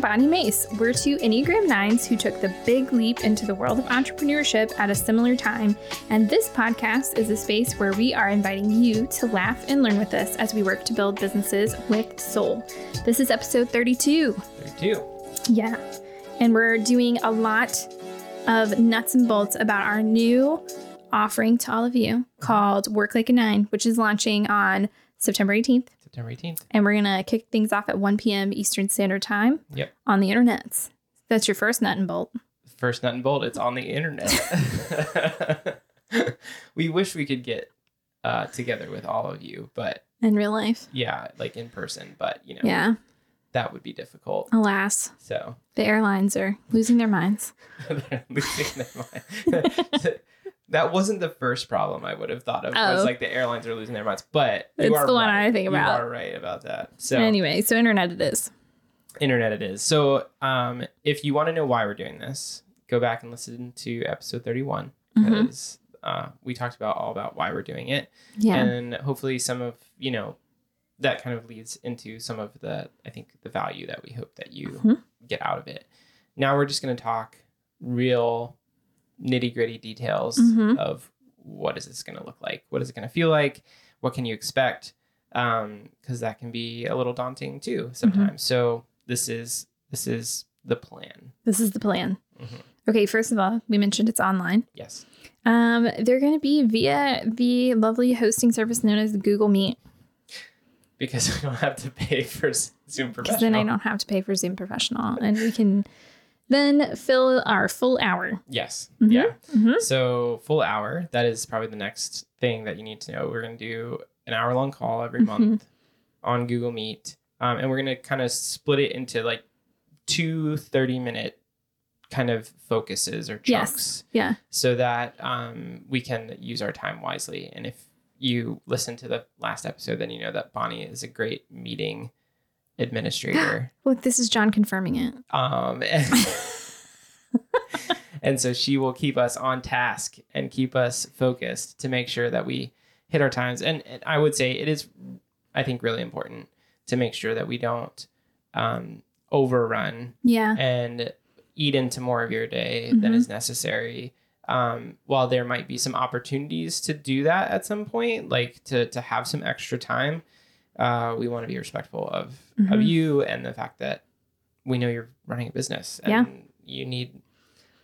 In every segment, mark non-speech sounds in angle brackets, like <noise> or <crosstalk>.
John Wist. And Bonni Mace. We're two Enneagram 9s who took the big leap into the world of entrepreneurship at a similar time. And this podcast is a space where we are inviting you to laugh and learn with us as we work to build businesses with soul. This is episode 32. 32. Yeah. And we're doing a lot of nuts and bolts about our new offering to all of you called Work Like a Nine, which is launching on September 18th. September 18th. And we're going to kick things off at 1 p.m. Eastern Standard Time Yep. on the internets. That's your first nut and bolt. First nut and bolt, it's on the internet. <laughs> we wish we could get uh, together with all of you, but in real life. yeah, like in person, but you know, Yeah. that would be difficult. Alas, So the airlines are losing their minds. <laughs> they're losing their mind. <laughs> that wasn't the first problem I would have thought of. It was Oh. like the airlines are losing their minds, but you It's are the one right. I think about. You are right about that. So Anyway, so internet it is. internet it is. So um, if you want to know why we're doing this, go back and listen to episode 31 Mhm. because uh, we talked about all about why we're doing it. Yeah. And hopefully some of, you know, that kind of leads into some of the, I think, the value that we hope that you Mhm. get out of it. Now we're just going to talk real nitty gritty details Mhm. of what is this going to look like? What is it going to feel like? What can you expect? Because that can be a little daunting too sometimes. So this is this is the plan. this is the plan. Mhm. Okay, first of all, we mentioned it's online. Yes. Um, they're going to be via the lovely hosting service known as Google Meet, Because <laughs> we don't have to pay for <laughs> Zoom because professional. then I don't have to pay for Zoom Professional, and we can then fill our full hour. Yes. Mhm. Yeah. Mhm. So full hour. That is probably the next thing that you need to know. We're going to do an hour long call every Mhm. month on Google Meet, um, and we're going to kind of split it into like two 30 minute kind of focuses or chunks, Yes. Yeah. so that um, we can use our time wisely. And if you listen to the last episode, then you know that Bonni is a great meeting administrator. <gasps> Look, this is John confirming it. Um, <laughs> and so she will keep us on task and keep us focused to make sure that we hit our times. And, and I would say it is, I think, really important to make sure that we don't um, overrun Yeah. and eat into more of your day than Mhm. is necessary. Um, while there might be some opportunities to do that at some point, like to to have some extra time, uh, we want to be respectful of of Mhm. you and the fact that we know you're running a business and Yeah. you need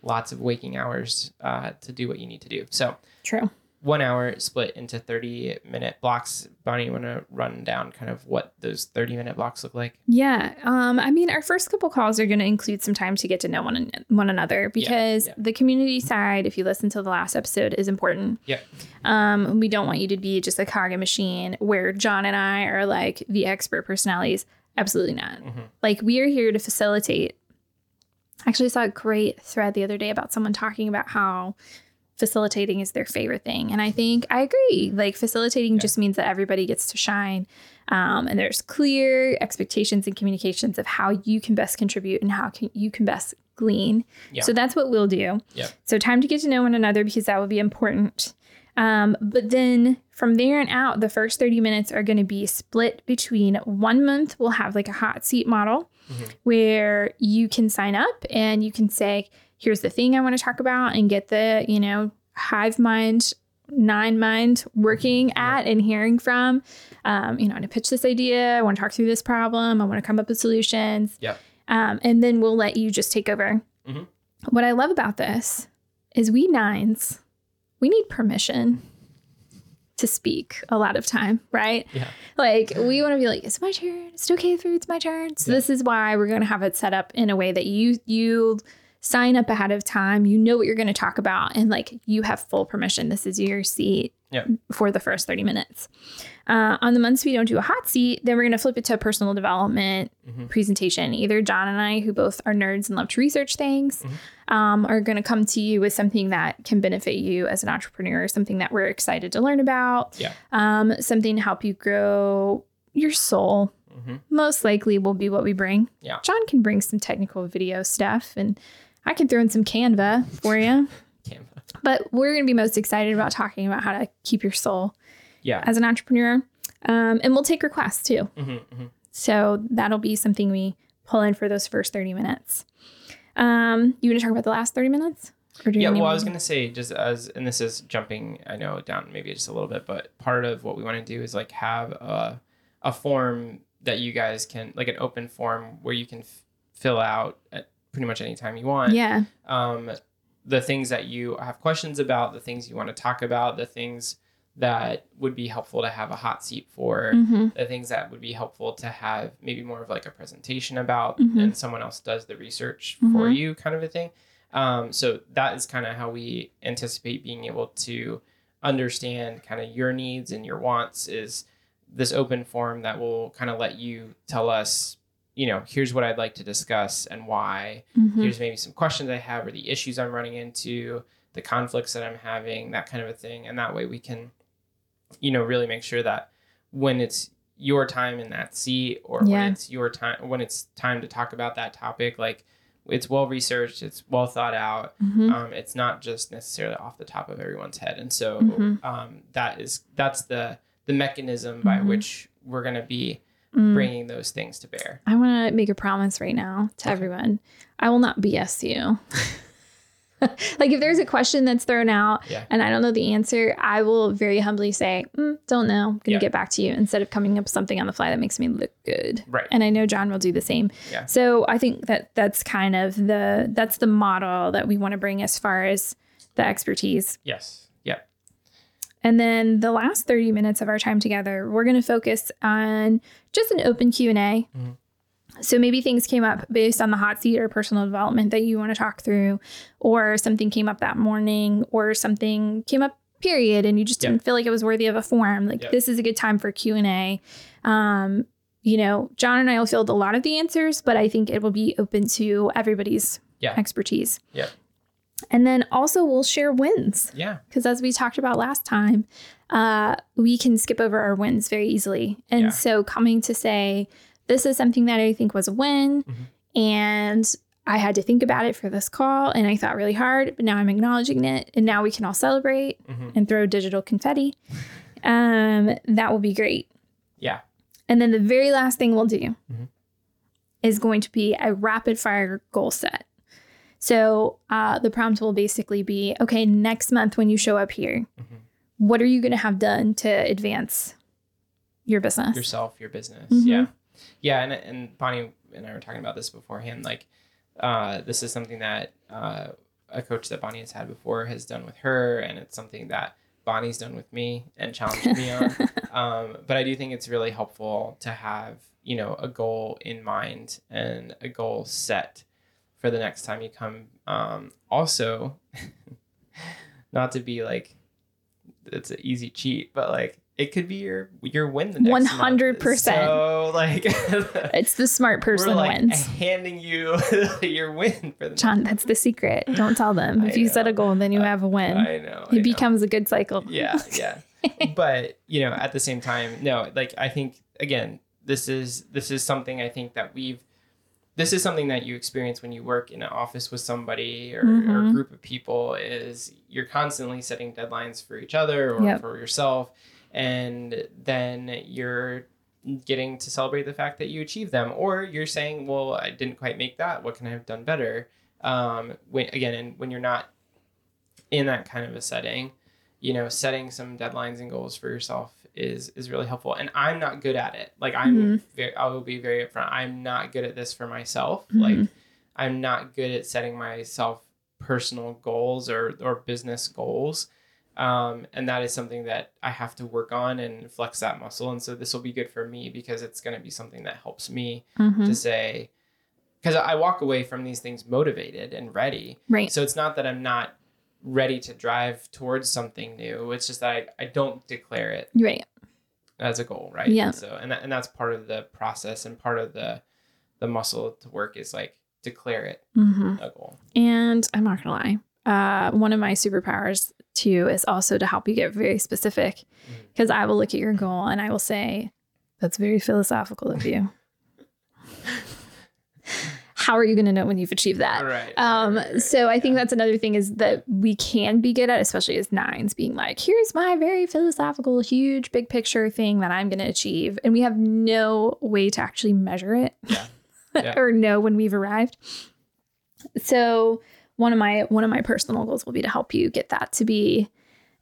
lots of waking hours uh, to do what you need to do. So True. One hour split into 30 minute blocks. Bonni, you want to run down kind of what those 30 minute blocks look like? Yeah. Um, I mean, our first couple calls are going to include some time to get to know one, one another because yeah. the community side, if you listen to the last episode, is important. Yep. Um, we don't want you to be just a cog in machine where John and I are like the expert personalities. Absolutely not. Mhm. Like, we are here to facilitate. Actually, I saw a great thread the other day about someone talking about how facilitating is their favorite thing. And I think I agree. Like, facilitating Yeah. just means that everybody gets to shine. Um, and there's clear expectations and communications of how you can best contribute and how can, you can best glean. Yeah. So that's what we'll do. Yep. So time to get to know one another because that will be important. Um, but then from there and out, the first 30 minutes are going to be split between one month, we'll have like a hot seat model Mhm. where you can sign up and you can say, here's the thing I want to talk about and get the, you know, hive mind, nine mind working at and hearing from. Um, you know, I want to pitch this idea. I want to talk through this problem. I want to come up with solutions. Yep. Um, and then we'll let you just take over. Mhm. What I love about this is we nines, we need permission to speak a lot of time, right? Yeah. Like we want to be like, it's my turn. It's okay if it's my turn. So Yeah. this is why we're going to have it set up in a way that you you sign up ahead of time. You know what you're going to talk about, and like you have full permission. This is your seat Yeah. for the first 30 minutes. Uh, on the months we don't do a hot seat, then we're going to flip it to a personal development Mhm. presentation. Either John and I, who both are nerds and love to research things, Mm-hmm. um, are going to come to you with something that can benefit you as an entrepreneur, something that we're excited to learn about, Yeah. um, something to help you grow your soul. hmm Most likely will be what we bring. Yeah. John can bring some technical video stuff, and I can throw in some Canva for you. <laughs> Canva. But we're going to be most excited about talking about how to keep your soul Yeah. as an entrepreneur. Um, and we'll take requests too. hmm hmm So that'll be something we pull in for those first 30 minutes. Um, you want to talk about the last 30 minutes? Or do you yeah, well, I was going to say just as, and this is jumping, I know down maybe just a little bit, but part of what we want to do is like have a, a form that you guys can, like an open form where you can f- fill out at pretty much anytime you want. Yeah. Um, the things that you have questions about, the things you want to talk about, the things that would be helpful to have a hot seat for, mm-hmm. the things that would be helpful to have maybe more of like a presentation about, mm-hmm. and someone else does the research mm-hmm. for you, kind of a thing. Um, so that is kind of how we anticipate being able to understand kind of your needs and your wants is this open forum that will kind of let you tell us you know here's what i'd like to discuss and why mm-hmm. here's maybe some questions i have or the issues i'm running into the conflicts that i'm having that kind of a thing and that way we can you know really make sure that when it's your time in that seat or yeah. when it's your time when it's time to talk about that topic like it's well researched it's well thought out mm-hmm. um, it's not just necessarily off the top of everyone's head and so mm-hmm. um, that is that's the the mechanism by mm-hmm. which we're going to be mm. bringing those things to bear i want to make a promise right now to okay. everyone i will not bs you <laughs> like if there's a question that's thrown out yeah. and I don't know the answer, I will very humbly say, mm, "Don't know. I'm gonna yeah. get back to you." Instead of coming up with something on the fly that makes me look good. Right. And I know John will do the same. Yeah. So I think that that's kind of the that's the model that we want to bring as far as the expertise. Yes. And then the last 30 minutes of our time together, we're going to focus on just an open Q&A. Mm-hmm so maybe things came up based on the hot seat or personal development that you want to talk through, or something came up that morning, or something came up period, and you just didn't feel like it was worthy of a form. Like this is a good time for Q and A. Um, you know, John and I will field a lot of the answers, but I think it will be open to everybody's yeah. expertise. Yeah. And then also we'll share wins. Yeah. Because as we talked about last time, uh, we can skip over our wins very easily. And yeah. so coming to say, this is something that I think was a win. Mm-hmm. And I had to think about it for this call and I thought really hard, but now I'm acknowledging it. And now we can all celebrate mm-hmm. and throw digital confetti. Um, that will be great. Yeah. And then the very last thing we'll do mm-hmm. is going to be a rapid fire goal set. So uh, the prompt will basically be okay, next month when you show up here, mm-hmm. what are you going to have done to advance your business? Yourself, your business. Mm-hmm. Yeah. Yeah, and and Bonni and I were talking about this beforehand. Like, uh, this is something that uh, a coach that Bonni has had before has done with her, and it's something that Bonni's done with me and challenged me on. <laughs> Um, but I do think it's really helpful to have you know a goal in mind and a goal set for the next time you come. Um, also, <laughs> not to be like it's an easy cheat, but like it could be your your win the next one hundred percent. So like, <laughs> it's the smart person like wins. Handing you <laughs> your win for the John. That's the secret. Don't tell them. If I you know. set a goal, then you have a win. I know. It I becomes know. a good cycle. Yeah, yeah. but you know, at the same time, no. Like I think again, this is this is something I think that we've this is something that you experience when you work in an office with somebody or, mm-hmm. or a group of people is you're constantly setting deadlines for each other or yep. for yourself and then you're getting to celebrate the fact that you achieved them or you're saying well i didn't quite make that what can i have done better um, when, again and when you're not in that kind of a setting you know setting some deadlines and goals for yourself is is really helpful and i'm not good at it like i'm mm-hmm. very i will be very upfront i'm not good at this for myself mm-hmm. like i'm not good at setting myself personal goals or or business goals um, and that is something that I have to work on and flex that muscle. And so this will be good for me because it's going to be something that helps me mm-hmm. to say, because I walk away from these things motivated and ready. Right. So it's not that I'm not ready to drive towards something new. It's just that I, I don't declare it. Right. As a goal, right? Yeah. So and that, and that's part of the process and part of the the muscle to work is like declare it mm-hmm. a goal. And I'm not gonna lie, uh, one of my superpowers too is also to help you get very specific because mm-hmm. I will look at your goal and I will say, that's very philosophical of you. How are you going to know when you've achieved that? Right. Um, right, right, so I think that's another thing is that we can be good at, especially as nines, being like, here's my very philosophical, huge, big picture thing that I'm going to achieve. And we have no way to actually measure it. Yeah. <laughs> Yeah. or know when we've arrived. So one of my one of my personal goals will be to help you get that to be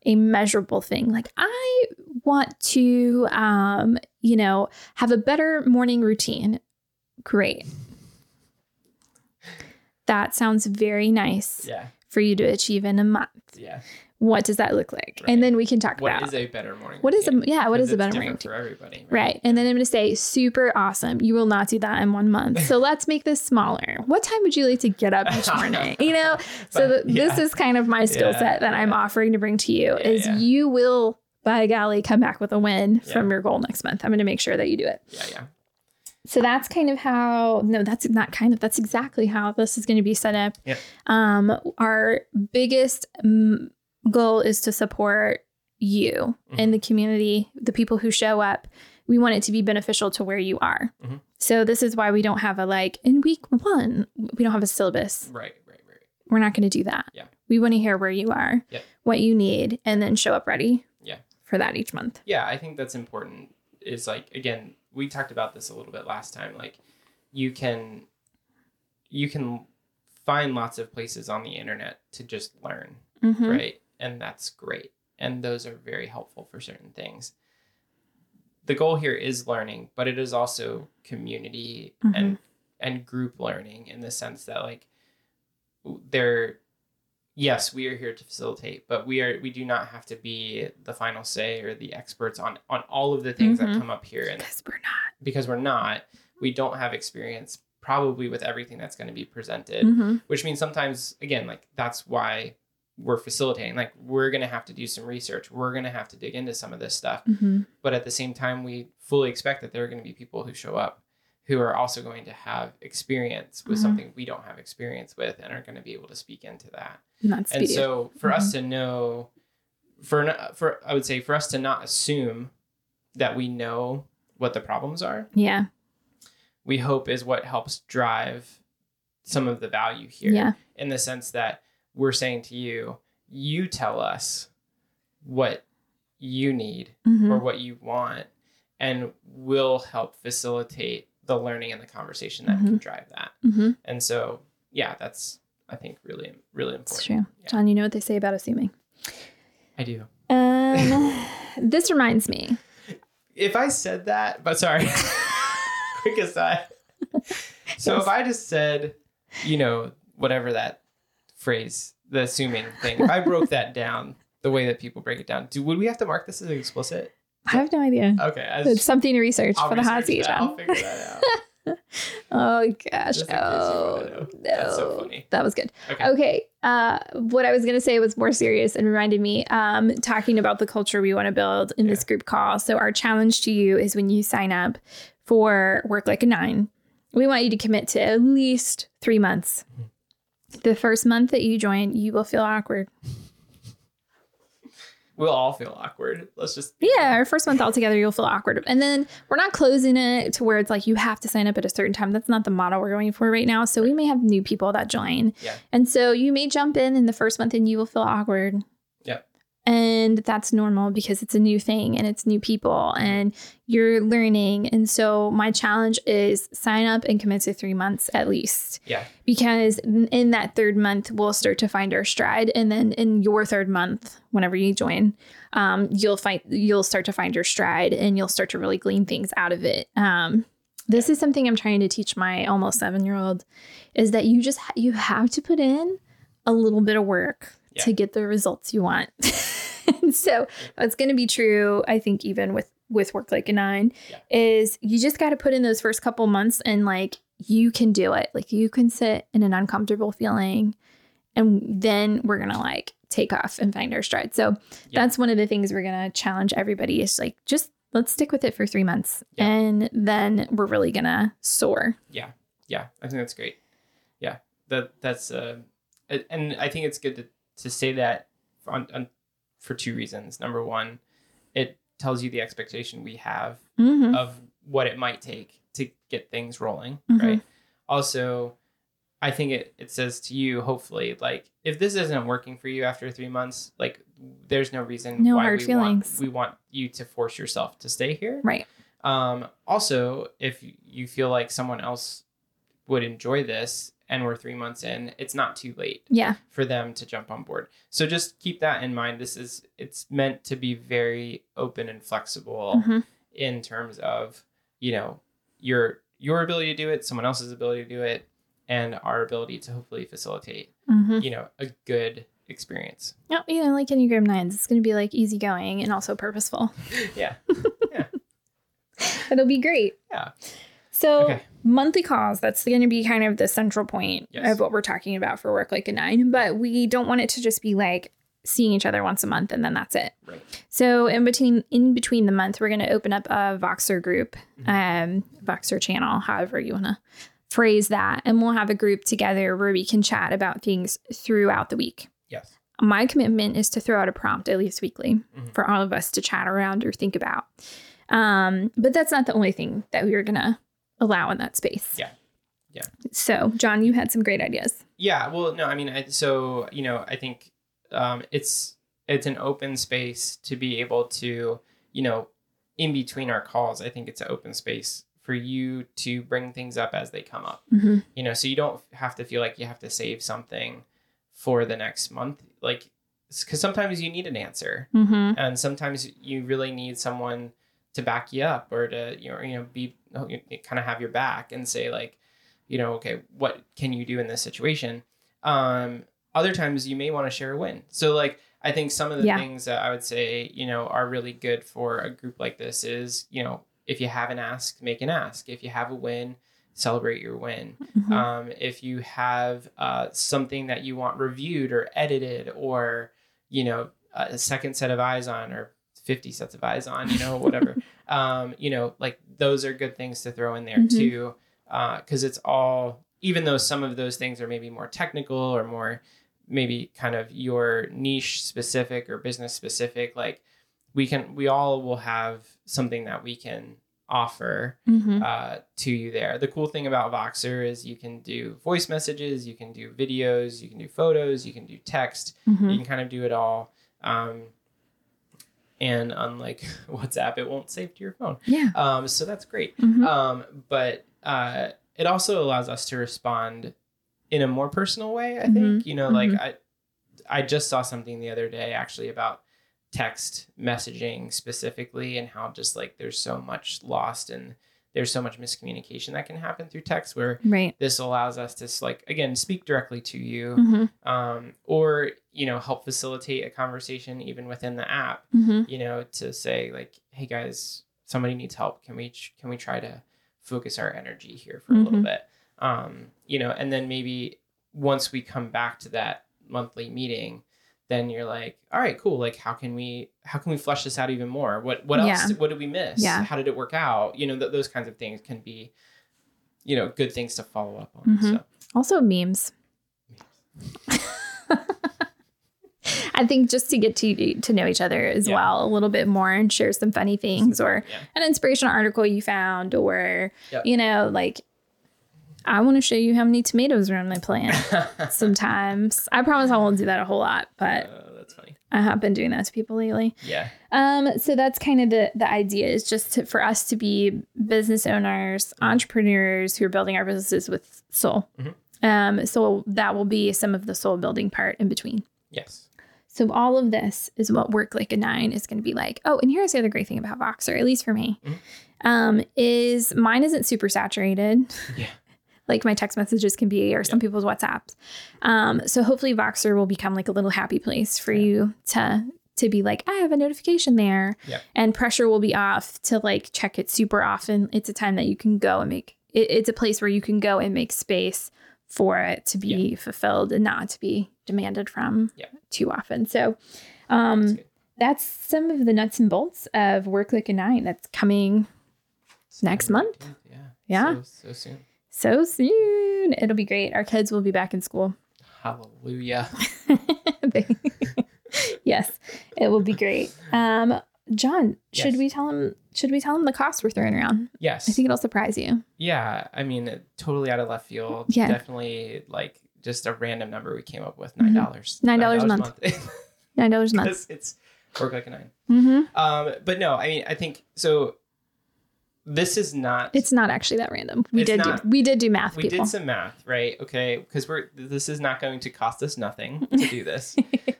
a measurable thing. Like I want to um, you know, have a better morning routine. Great. That sounds very nice Yeah. for you to achieve in a month. Yeah. What does that look like? Right. And then we can talk What about what is a better morning? what is a routine? yeah, what is a better morning routine? for everybody? Right. And then I'm going to say, super awesome. You will not do that in one month. So <laughs> let's make this smaller. What time would you like to get up each <laughs> morning? You know? <laughs> So But, th- this is kind of my skill Yeah, set that I'm offering to bring to you Yeah, is yeah. you will, by golly, come back with a win Yeah. from your goal next month. I'm going to make sure that you do it. Yeah. Yeah. So that's kind of how, no, that's not kind of, that's exactly how this is going to be set up. Yep. Um, our biggest mm, goal is to support you Mm-hmm. and the community, the people who show up. We want it to be beneficial to where you are. Mhm. So this is why we don't have a like in week one, we don't have a syllabus. Right. Right. Right. We're not going to do that. Yeah. We want to hear where you are, Yep. what you need, and then show up ready. Yeah. For that each month. Yeah, I think that's important. Is like again, we talked about this a little bit last time. Like, you can, you can find lots of places on the internet to just learn, Mhm. right? And that's great. And those are very helpful for certain things. The goal here is learning, but it is also community and and group learning in the sense that like they're yes we are here to facilitate but we are we do not have to be the final say or the experts on on all of the things Mhm. that come up here and Because we're not. because we're not we don't have experience probably with everything that's going to be presented Mhm. which means sometimes again like that's why we're facilitating like we're going to have to do some research we're going to have to dig into some of this stuff Mhm. but at the same time we fully expect that there are going to be people who show up who are also going to have experience with Mhm. something we don't have experience with and are going to be able to speak into that And and so for us to know for for i would say for us to not assume that we know what the problems are yeah. we hope is what helps drive some of the value here Yeah. in the sense that we're saying to you you tell us what you need Mhm. or what you want and we'll help facilitate the learning and the conversation that can drive that Mhm. and so yeah that's i think really really important It's true. Yeah. John, you know what they say about assuming. i do Um, <laughs> <laughs> this reminds me. if i said that but sorry <laughs> quick aside so if i just said you know whatever that phrase the assuming thing if i broke that down the way that people break it down do would we have to mark this as explicit I have no idea. okay It's something to research I'll for the hot research seat, that. I'll figure that out <laughs> Oh gosh. Just in case you Oh, no. That's so funny. That was good. okay Okay. Uh, what I was going to say was more serious and reminded me um, talking about the culture we want to build in this group call. So, our challenge to you is when you sign up for Work Like a Nine, we want you to commit to at least three months. The first month that you join, you will feel awkward. We'll all feel awkward let's just Yeah, our first month all together, you'll feel awkward. And then we're not closing it to where it's like you have to sign up at a certain time. That's not the model we're going for right now. So we may have new people that join. Yeah. And so you may jump in in the first month and you will feel awkward. And that's normal because it's a new thing and it's new people and you're learning. And so my challenge is sign up and commit to three months at least. Yeah. Because in that third month we'll start to find our stride. And then in your third month whenever you join um, you'll find you'll start to find your stride and you'll start to really glean things out of it. Um, this is something i'm trying to teach my almost seven year old is that you just ha- you have to put in a little bit of work Yeah. to get the results you want <laughs> so it's going to be true i think even with with work like a nine Yeah. is you just got to put in those first couple months and like you can do it like you can sit in an uncomfortable feeling and then we're gonna like take off and find our stride so Yeah. that's one of the things we're gonna challenge everybody is like just let's stick with it for three months Yeah. and then we're really gonna soar yeah yeah i think that's great yeah that that's uh and i think it's good to, to say that on, on for two reasons number one it tells you the expectation we have Mhm. of what it might take to get things rolling Mhm. right also i think it, it says to you hopefully like if this isn't working for you after three months like there's no reason No why hard we feelings. want we want you to force yourself to stay here right um, also, if you feel like someone else would enjoy this and we're three months in, it's not too late Yeah. for them to jump on board. So just keep that in mind. This is it's meant to be very open and flexible Mhm. in terms of, you know, your your ability to do it, someone else's ability to do it, and our ability to hopefully facilitate, Mhm. you know, a good experience. Yeah, you know, like Enneagram nines, it's going to be like easygoing and also purposeful. <laughs> <laughs> Yeah. It'll be great. Yeah. So Okay. Monthly calls, that's going to be kind of the central point Yes. of what we're talking about for work like a nine. But we don't want it to just be like seeing each other once a month and then that's it. Right. So in between in between the month, we're going to open up a Voxer group, Mm-hmm. um, Voxer channel, however you want to phrase that, and we'll have a group together where we can chat about things throughout the week. Yes. My commitment is to throw out a prompt at least weekly Mhm. for all of us to chat around or think about. Um, but that's not the only thing that we are going to allow in that space. Yeah. Yeah. So, John, you had some great ideas. Yeah, well, no, I mean, I, so you know, I think um, it's it's an open space to be able to, you know, in between our calls. I think it's an open space for you to bring things up as they come up. Mm-hmm. You know, so you don't have to feel like you have to save something for the next month, like because sometimes you need an answer, Mm-hmm. and sometimes you really need someone to back you up or to you know you know be kind of have your back and say like you know okay what can you do in this situation um other times you may want to share a win so like i think some of the Yeah. things that i would say you know are really good for a group like this is you know if you have an ask make an ask if you have a win celebrate your win Mhm. um, if you have uh, something that you want reviewed or edited or you know a second set of eyes on or 50 sets of eyes on you know whatever <laughs> um, you know like those are good things to throw in there Mhm. too because it's all even though some of those things are maybe more technical or more maybe kind of your niche specific or business specific like we can we all will have something that we can offer Mm-hmm. uh, to you there. The cool thing about Voxer is you can do voice messages, you can do videos, you can do photos, you can do text, Mm-hmm. you can kind of do it all. Um, and unlike <laughs> WhatsApp, it won't save to your phone. Yeah. Um, so that's great. Mhm. Um, but uh, it also allows us to respond in a more personal way. I think Mhm. you know, Mhm. like I, I just saw something the other day actually about text messaging specifically and how just like there's so much lost and there's so much miscommunication that can happen through text where Right. this allows us to like again speak directly to you Mm-hmm. um, or you know help facilitate a conversation even within the app Mm-hmm. you know to say like hey guys somebody needs help can we can we try to focus our energy here for a little Mhm. bit um, you know and then maybe once we come back to that monthly meeting then you're like all right cool like how can we how can we flesh this out even more what what else Yeah. what did we miss Yeah. how did it work out you know th- those kinds of things can be you know good things to follow up on Mhm. so Also, memes. <laughs> I think just to get to to know each other as Yeah. well a little bit more and share some funny things or yeah an inspirational article you found or Yep. you know like I want to show you how many tomatoes are on my plant. <laughs> Sometimes I promise I won't do that a whole lot, but Uh, that's funny I have been doing that to people lately. yeah Um, so that's kind of the the idea is just to, for us to be business owners, entrepreneurs who are building our businesses with soul. Mhm. Um, so that will be some of the soul building part in between. yes So all of this is what work like a nine is going to be like. Oh, and here's the other great thing about Voxer, at least for me, Mhm. um, is mine isn't super saturated. Yeah. Like my text messages can be, or some people's WhatsApps. Um, so hopefully Voxer will become like a little happy place for Yeah. you to to be like, I have a notification there, Yeah. and pressure will be off to like check it super often. It's a time that you can go and make. It, it's a place where you can go and make space for it to be fulfilled and not to be demanded from Yeah. too often. So, um, That's that's some of the nuts and bolts of Work Like a Nine that's coming next month. yeah Yeah. so, so soon so soon. It'll be great. Our kids will be back in school. hallelujah They- <laughs> <laughs> yes, it will be great. Um, John, should Yes. we tell him? Should we tell him the cost we're throwing around? yes I think it'll surprise you. Yeah, I mean, totally out of left field. Yeah. definitely like just a random number we came up with nine dollars. $9 Mm-hmm. a month. <laughs> Nine dollars a month. Because it's work like a nine. Mm-hmm. Um, but no, I mean, I think so. This is not It's not actually that random. We did not. do we did do math, we people. did some math, right? Okay, because we're this is not going to cost us nothing <laughs> to do this.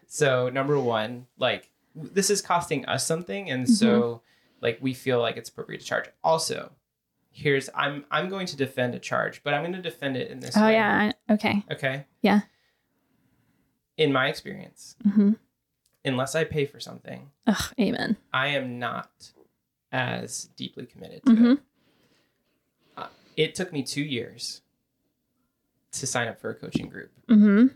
so number one, like this is costing us something, and so Mm-hmm. like we feel like it's appropriate to charge. Also, here's I'm I'm going to defend a charge, but I'm going to defend it in this oh way. yeah. Okay. Okay. Yeah. In my experience, mm-hmm. unless I pay for something, Ugh, amen. I am not as deeply committed to hmm it. Uh, it took me two years to sign up for a coaching group. hmm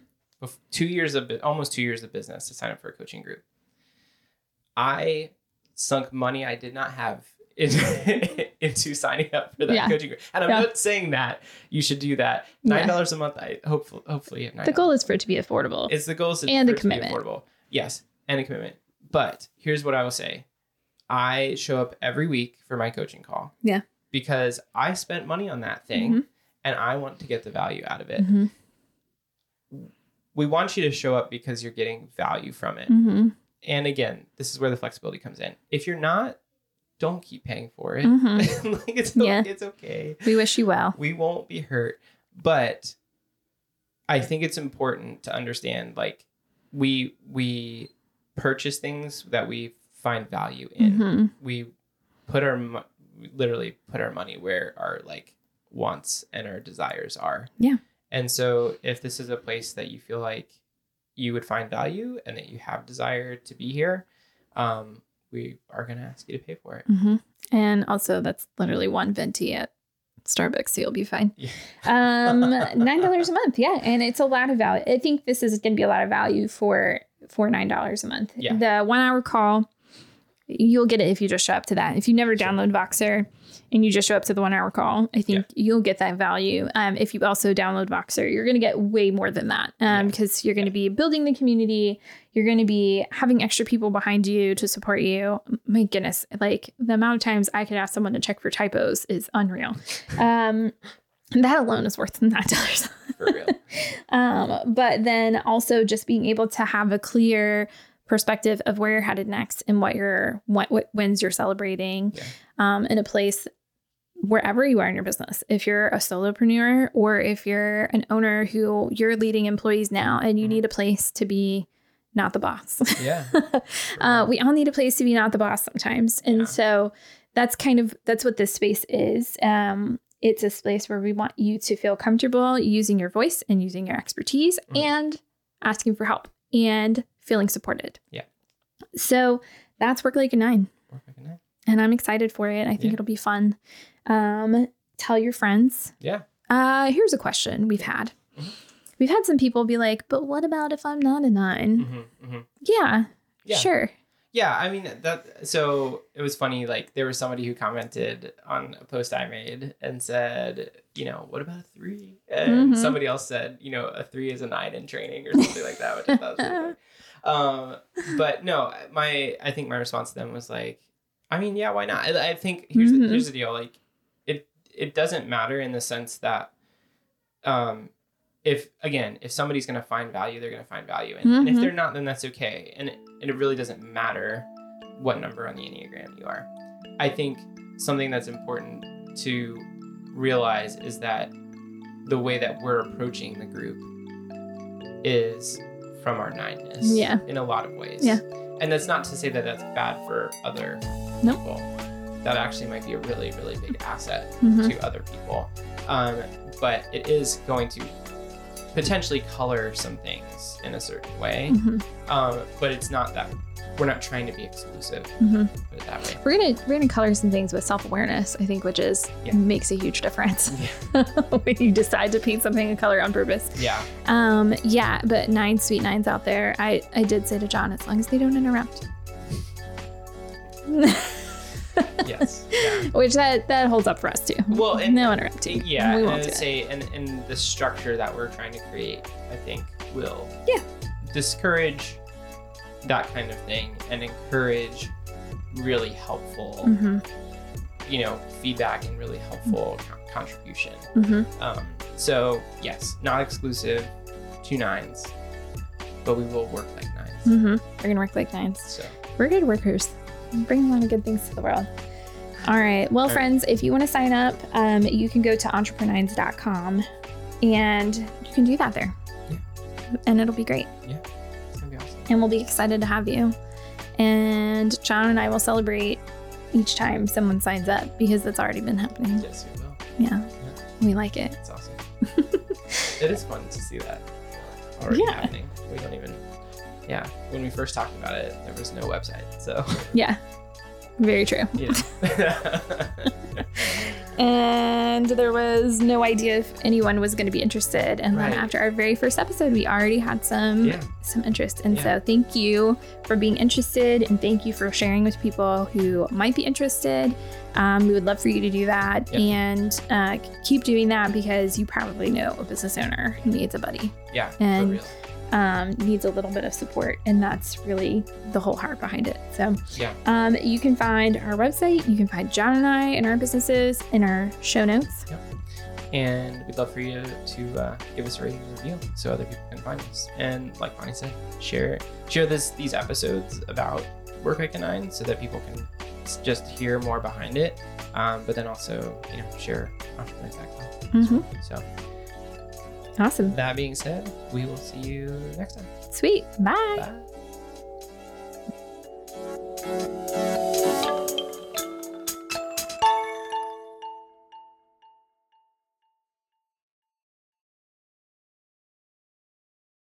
Bef- Two years of almost two years of business to sign up for a coaching group. I sunk money I did not have <laughs> in, <laughs> into signing up for that Yeah. coaching group, and I'm Yeah. not saying that you should do that. Nine dollars a month. I hopefully hopefully at nine. The goal is for it to be affordable. It's the goal is And a it to be commitment. affordable. Yes, and a commitment. But here's what I will say: I show up every week for my coaching call. Yeah. Because I spent money on that thing, Mhm. and I want to get the value out of it. hmm We want you to show up because you're getting value from it. hmm And again, this is where the flexibility comes in. If you're not, don't keep paying for it. Mhm. <laughs> like it's Yeah. it's okay. We wish you well. we won't be hurt but i think it's important to understand like we we purchase things that we find value in hmm we put our mo- literally put our money where our like wants and our desires are Yeah. and so if this is a place that you feel like you would find value and that you have desire to be here um we are going to ask you to pay for it hmm And also, that's literally one venti at Starbucks, so you'll be fine. Yeah. <laughs> Um, <laughs> nine dollars a month, yeah, and it's a lot of value. I think this is going to be a lot of value for for nine dollars a month. Yeah. The one hour call, you'll get it if you just show up to that. If you never download Voxer and you just show up to the one hour call, I think you'll get that value. Um, if you also download Voxer, you're going to get way more than that um, Yeah. because you're going to be building the community. You're going to be having extra people behind you to support you. My goodness, like the amount of times I could ask someone to check for typos is unreal. <laughs> Um, that alone is worth nine dollars. for real <laughs> Um, but then also just being able to have a clear perspective of where you're headed next and what you're what, what wins you're celebrating Yeah. um, in a place wherever you are in your business. If you're a solopreneur or if you're an owner who you're leading employees now and you Mhm. need a place to be not the boss. yeah <laughs> uh, we all need a place to be not the boss sometimes and Yeah. so that's kind of that's what this space is um, it's a space where we want you to feel comfortable using your voice and using your expertise Mhm. and asking for help and feeling supported Yeah. so that's work like a nine Work like a nine. and i'm excited for it i think Yeah. it'll be fun um, tell your friends yeah uh, here's a question we've had Mhm. we've had some people be like but what about if i'm not a 9 hmm hmm yeah, Yeah. sure Yeah, I mean that. So it was funny. Like there was somebody who commented on a post I made and said, you know, what about a three? And Mhm. somebody else said, you know, a three is a nine in training or something like that. Which I thought was really <laughs> funny. Um, but no, my I think my response to them was like, I mean, yeah, why not? I, I think here's Mhm. the, here's the deal. Like it it doesn't matter in the sense that, um, if again, if somebody's gonna find value, they're gonna find value, and, and if Mhm. they're not, then that's okay. And it, and it really doesn't matter what number on the enneagram you are. I think something that's important to realize is that the way that we're approaching the group is from our nineness. Yeah. In a lot of ways. Yeah. And that's not to say that that's bad for other Nope. people. That actually might be a really, really big asset Mhm. to other people. Um, but it is going to potentially color some things in a certain way. Mhm. Um, but it's not that we're not trying to be exclusive. Mhm. Put it that way. We're gonna we're gonna color some things with self awareness. I think, which is Yeah. makes a huge difference <laughs> when you decide to paint something a color on purpose. Yeah. Um, yeah, but nine sweet nines out there. I I did say to John, as long as they don't interrupt. <laughs> Yes. Yeah. <laughs> Which that that holds up for us too. Well, and- no interrupting. Yeah. we and won't that. say, and and the structure that we're trying to create, I think, will Yeah. discourage that kind of thing and encourage really helpful, Mhm, you know, feedback and really helpful co- contribution. mhm. Um, so yes, not exclusive, two nines, but we will work like nines. Mhm. We're gonna work like nines. So We're good workers. Bring a lot of good things to the world. All right. Well, right. friends, if you want to sign up, um, you can go to entreprenines.com and you can do that there. Yeah. And it'll be great. Yeah. It's gonna be awesome. And we'll be excited to have you. And John and I will celebrate each time someone signs up because it's already been happening. Yes, we will. Yeah. We like it. It's awesome. <laughs> it is fun to see that already Yeah. happening. We don't even. Yeah, when we first talked about it, there was no website, so Yeah. Very true. <laughs> yeah. <laughs> And there was no idea if anyone was going to be interested. And Right. then after our very first episode, we already had some yeah, some interest. And Yeah. so thank you for being interested and thank you for sharing with people who might be interested. Um, we would love for you to do that Yep. and uh, keep doing that because you probably know a business owner who needs a buddy, yeah, And- for real. Um, needs a little bit of support. And that's really the whole heart behind it. So Yeah, um, you can find our website, you can find John and I and our businesses in our show notes. and we'd love for you to uh, give us a rating and review so other people can find us. And like Bonni said, share share this these episodes about Work a Nine so that people can just hear more behind it. Um, but then also, you know, share entreprenines.com. Mhm. So Awesome. That being said, we will see you next time. Sweet. Bye. Bye.